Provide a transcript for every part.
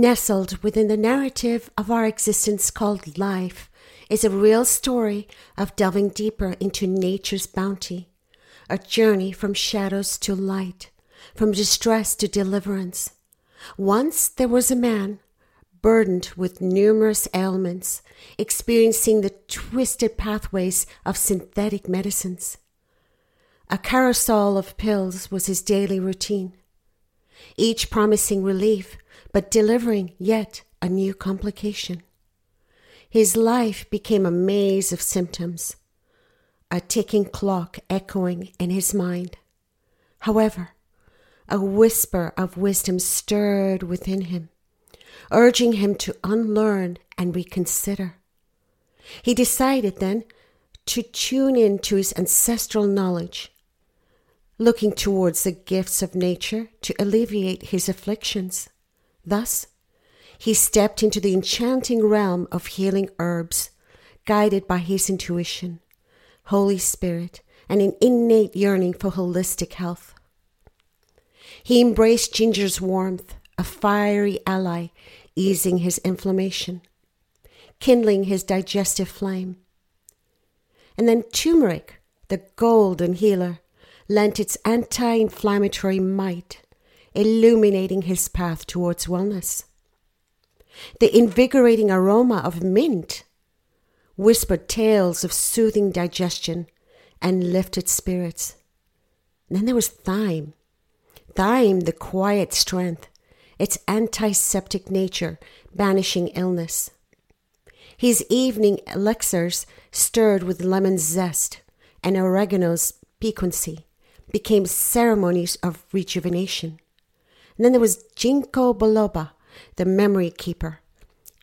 Nestled within the narrative of our existence called life is a real story of delving deeper into nature's bounty, a journey from shadows to light, from distress to deliverance. Once there was a man burdened with numerous ailments, experiencing the twisted pathways of synthetic medicines. A carousel of pills was his daily routine, each promising relief, but delivering yet a new complication. His life became a maze of symptoms, a ticking clock echoing in his mind. However, a whisper of wisdom stirred within him urging him to unlearn and reconsider. He decided then to tune in to his ancestral knowledge, looking towards the gifts of nature to alleviate his afflictions. Thus, he stepped into the enchanting realm of healing herbs, guided by his intuition, Holy Spirit, and an innate yearning for holistic health. He embraced ginger's warmth, a fiery ally, easing his inflammation, kindling his digestive flame. And then turmeric, the golden healer, lent its anti inflammatory might, illuminating his path towards wellness. The invigorating aroma of mint whispered tales of soothing digestion and lifted spirits. Then there was thyme. Thyme, the quiet strength, its antiseptic nature, banishing illness. His evening elixirs, stirred with lemon zest and oregano's piquancy, became ceremonies of rejuvenation. And then there was Ginkgo Biloba, the memory keeper,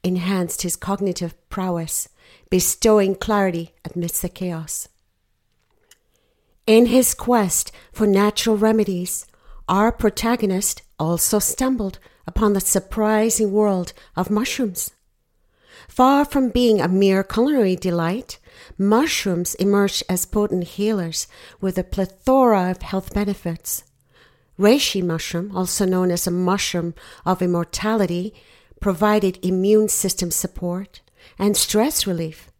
enhanced his cognitive prowess, bestowing clarity amidst the chaos. In his quest for natural remedies, our protagonist also stumbled upon the surprising world of mushrooms. Far from being a mere culinary delight, mushrooms emerged as potent healers with a plethora of health benefits. Reishi mushroom, also known as a mushroom of immortality, provided immune system support and stress relief,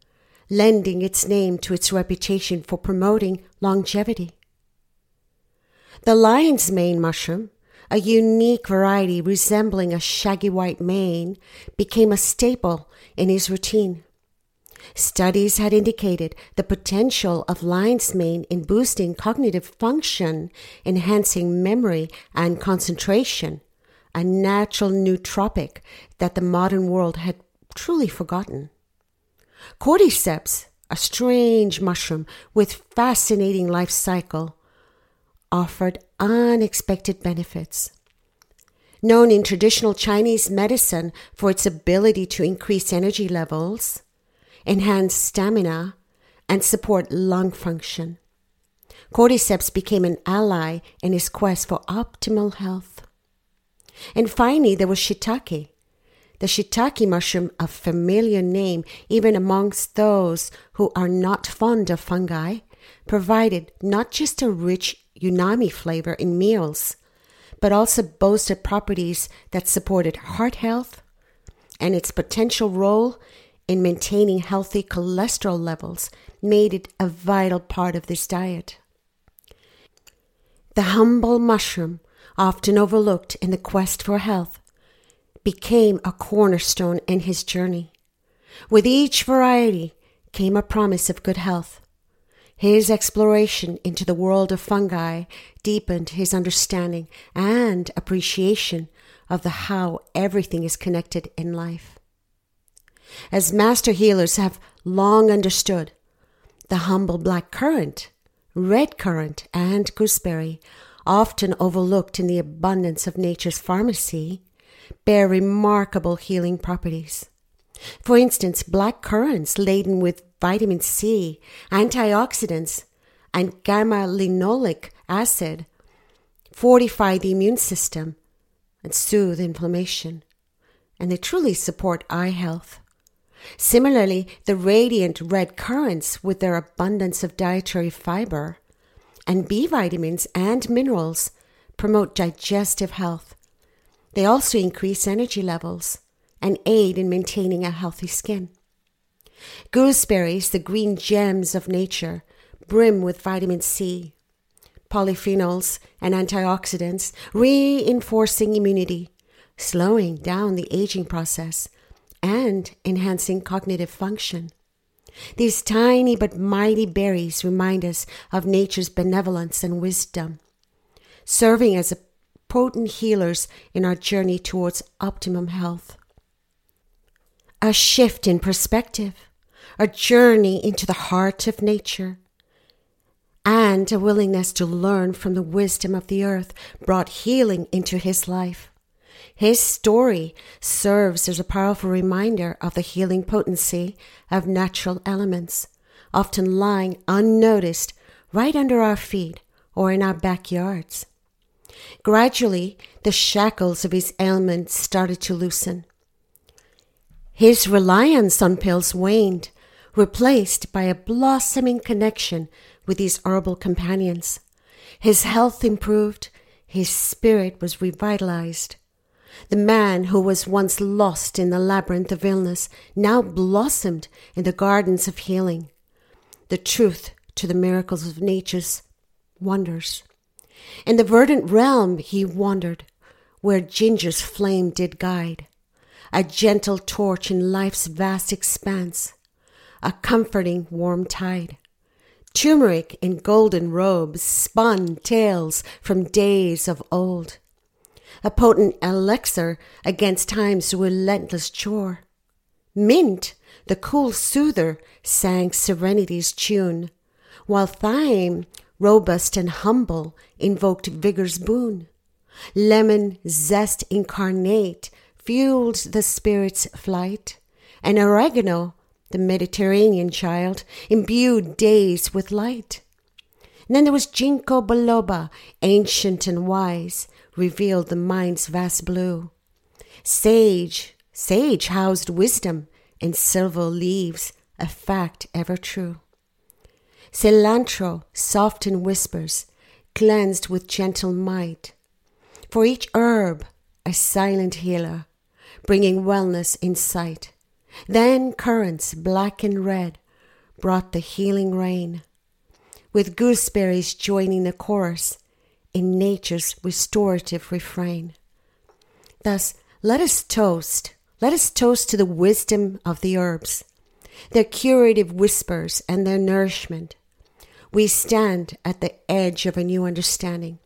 lending its name to its reputation for promoting longevity. The lion's mane mushroom, a unique variety resembling a shaggy white mane, became a staple in his routine. Studies had indicated the potential of lion's mane in boosting cognitive function, enhancing memory and concentration, a natural nootropic that the modern world had truly forgotten. Cordyceps, a strange mushroom with fascinating life cycle, offered unexpected benefits. Known in traditional Chinese medicine for its ability to increase energy levels, enhance stamina, and support lung function. Cordyceps became an ally in his quest for optimal health. And finally, there was shiitake, the shiitake mushroom, a familiar name even amongst those who are not fond of fungi, provided not just a rich umami flavor in meals, but also boasted properties that supported heart health and its potential role in maintaining healthy cholesterol levels made it a vital part of this diet. The humble mushroom, often overlooked in the quest for health, became a cornerstone in his journey. With each variety came a promise of good health, his exploration into the world of fungi deepened his understanding and appreciation of the how everything is connected in life. As master healers have long understood, the humble black currant, red currant, and gooseberry, often overlooked in the abundance of nature's pharmacy, bear remarkable healing properties. For instance, black currants laden with vitamin C, antioxidants, and gamma linolic acid fortify the immune system and soothe inflammation, and they truly support eye health. Similarly, the radiant red currants, with their abundance of dietary fiber and B vitamins and minerals, promote digestive health. They also increase energy levels and aid in maintaining a healthy skin. Gooseberries, the green gems of nature, brim with vitamin C, polyphenols, and antioxidants, reinforcing immunity, slowing down the aging process, and enhancing cognitive function. These tiny but mighty berries remind us of nature's benevolence and wisdom, serving as potent healers in our journey towards optimum health. A shift in perspective, a journey into the heart of nature, and a willingness to learn from the wisdom of the earth brought healing into his life. His story serves as a powerful reminder of the healing potency of natural elements, often lying unnoticed right under our feet or in our backyards. Gradually, the shackles of his ailment started to loosen. His reliance on pills waned, replaced by a blossoming connection with his herbal companions. His health improved, his spirit was revitalized. The man who was once lost in the labyrinth of illness now blossomed in the gardens of healing. The truth to the miracles of nature's wonders. In the verdant realm he wandered, where ginger's flame did guide, a gentle torch in life's vast expanse, a comforting warm tide. Turmeric in golden robes spun tales from days of old, a potent elixir against time's relentless chore. Mint, the cool soother, sang serenity's tune, while thyme robust and humble, invoked vigor's boon. Lemon zest incarnate fueled the spirit's flight, and oregano, the Mediterranean child, imbued days with light. Then there was Ginkgo biloba, ancient and wise, revealed the mind's vast blue. Sage, sage housed wisdom in silver leaves, a fact ever true. Cilantro, soft in whispers, cleansed with gentle might. For each herb, a silent healer, bringing wellness in sight. Then currants, black and red, brought the healing rain, with gooseberries joining the chorus in nature's restorative refrain. Thus, let us toast, let us toast to the wisdom of the herbs, their curative whispers and their nourishment, we stand at the edge of a new understanding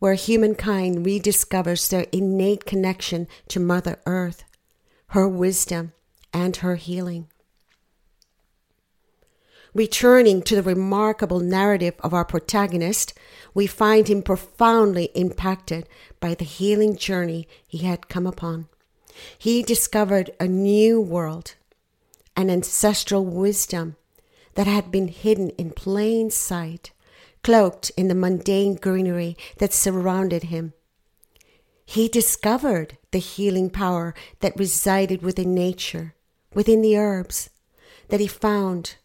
where humankind rediscovers their innate connection to Mother Earth, her wisdom, and her healing. Returning to the remarkable narrative of our protagonist, we find him profoundly impacted by the healing journey he had come upon. He discovered a new world, an ancestral wisdom that had been hidden in plain sight, cloaked in the mundane greenery that surrounded him. He discovered the healing power that resided within nature, within the herbs, that he found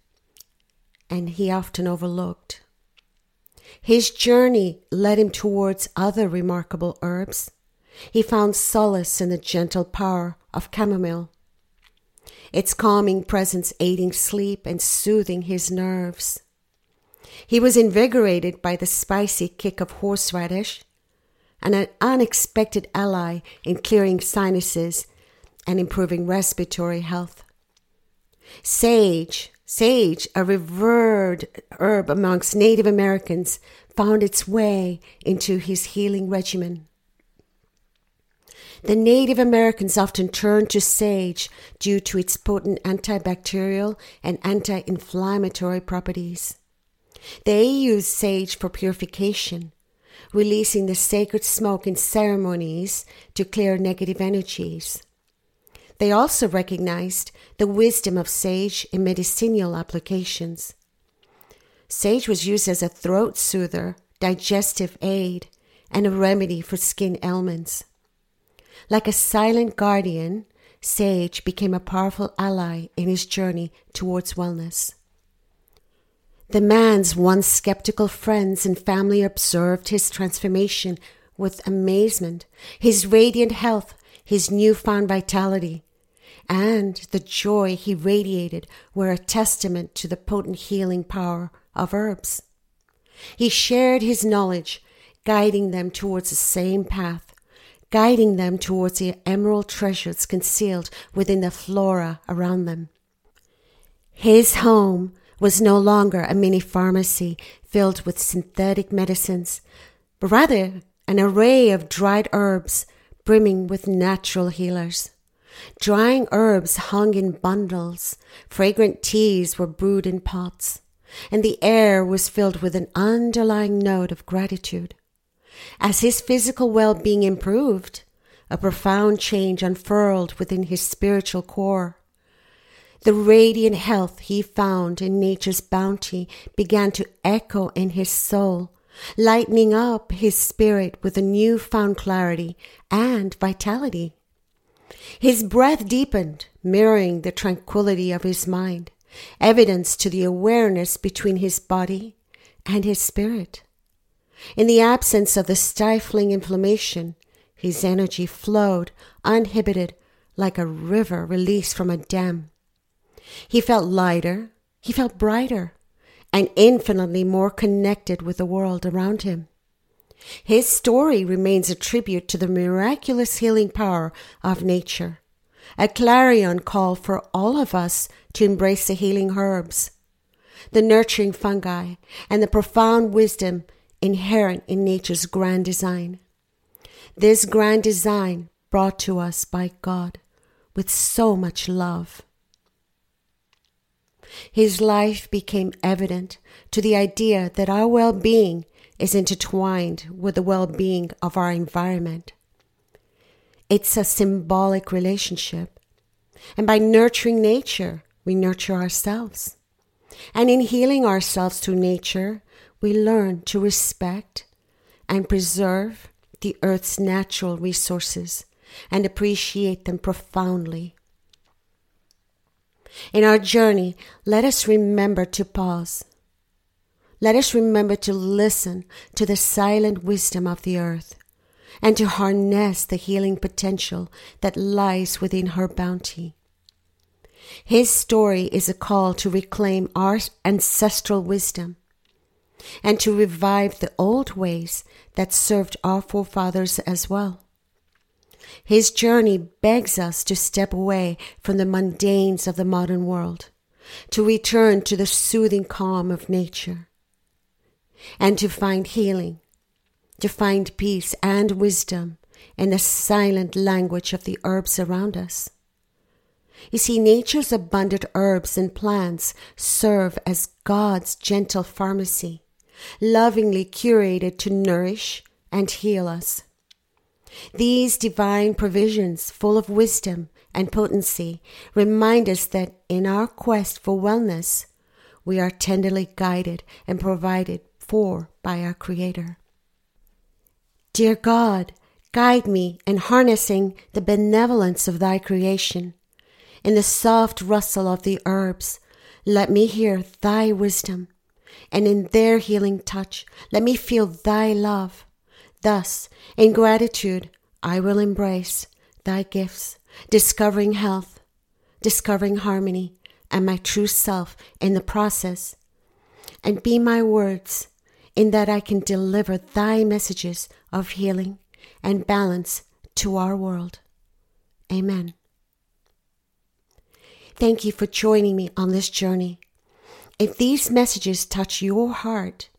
and he often overlooked. His journey led him towards other remarkable herbs. He found solace in the gentle power of chamomile, its calming presence aiding sleep and soothing his nerves. He was invigorated by the spicy kick of horseradish, and an unexpected ally in clearing sinuses and improving respiratory health. Sage, sage, a revered herb amongst Native Americans, found its way into his healing regimen. The Native Americans often turned to sage due to its potent antibacterial and anti inflammatory properties. They used sage for purification, releasing the sacred smoke in ceremonies to clear negative energies. They also recognized the wisdom of sage in medicinal applications. Sage was used as a throat soother, digestive aid, and a remedy for skin ailments. Like a silent guardian, Sage became a powerful ally in his journey towards wellness. The man's once skeptical friends and family observed his transformation with amazement, his radiant health, his newfound vitality, and the joy he radiated were a testament to the potent healing power of herbs. He shared his knowledge, guiding them towards the same path, guiding them towards the emerald treasures concealed within the flora around them. His home was no longer a mini pharmacy filled with synthetic medicines, but rather an array of dried herbs brimming with natural healers. Drying herbs hung in bundles, fragrant teas were brewed in pots, and the air was filled with an underlying note of gratitude. As his physical well being improved, a profound change unfurled within his spiritual core. The radiant health he found in nature's bounty began to echo in his soul, lightening up his spirit with a new-found clarity and vitality. His breath deepened, mirroring the tranquility of his mind, evidence to the awareness between his body and his spirit. In the absence of the stifling inflammation, his energy flowed uninhibited like a river released from a dam. He felt lighter, he felt brighter, and infinitely more connected with the world around him. His story remains a tribute to the miraculous healing power of nature, a clarion call for all of us to embrace the healing herbs, the nurturing fungi, and the profound wisdom inherent in nature's grand design. This grand design brought to us by God with so much love. His life became evident to the idea that our well being is intertwined with the well being of our environment. It's a symbolic relationship. And by nurturing nature, we nurture ourselves. And in healing ourselves through nature, we learn to respect and preserve the earth's natural resources and appreciate them profoundly. In our journey, let us remember to pause let us remember to listen to the silent wisdom of the earth and to harness the healing potential that lies within her bounty. His story is a call to reclaim our ancestral wisdom and to revive the old ways that served our forefathers as well. His journey begs us to step away from the mundanes of the modern world, to return to the soothing calm of nature, and to find healing, to find peace and wisdom in the silent language of the herbs around us. You see, nature's abundant herbs and plants serve as God's gentle pharmacy, lovingly curated to nourish and heal us. These divine provisions, full of wisdom and potency, remind us that in our quest for wellness, we are tenderly guided and provided for by our Creator. Dear God, guide me in harnessing the benevolence of Thy creation. In the soft rustle of the herbs, let me hear Thy wisdom, and in their healing touch, let me feel Thy love. Thus, in gratitude, I will embrace Thy gifts, discovering health, discovering harmony, and my true self in the process. And be my words in that I can deliver thy messages of healing and balance to our world. Amen. Thank you for joining me on this journey. If these messages touch your heart,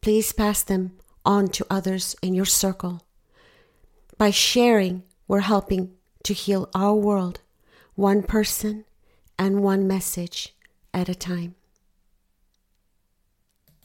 please pass them on to others in your circle. By sharing, we're helping to heal our world, one person and one message at a time.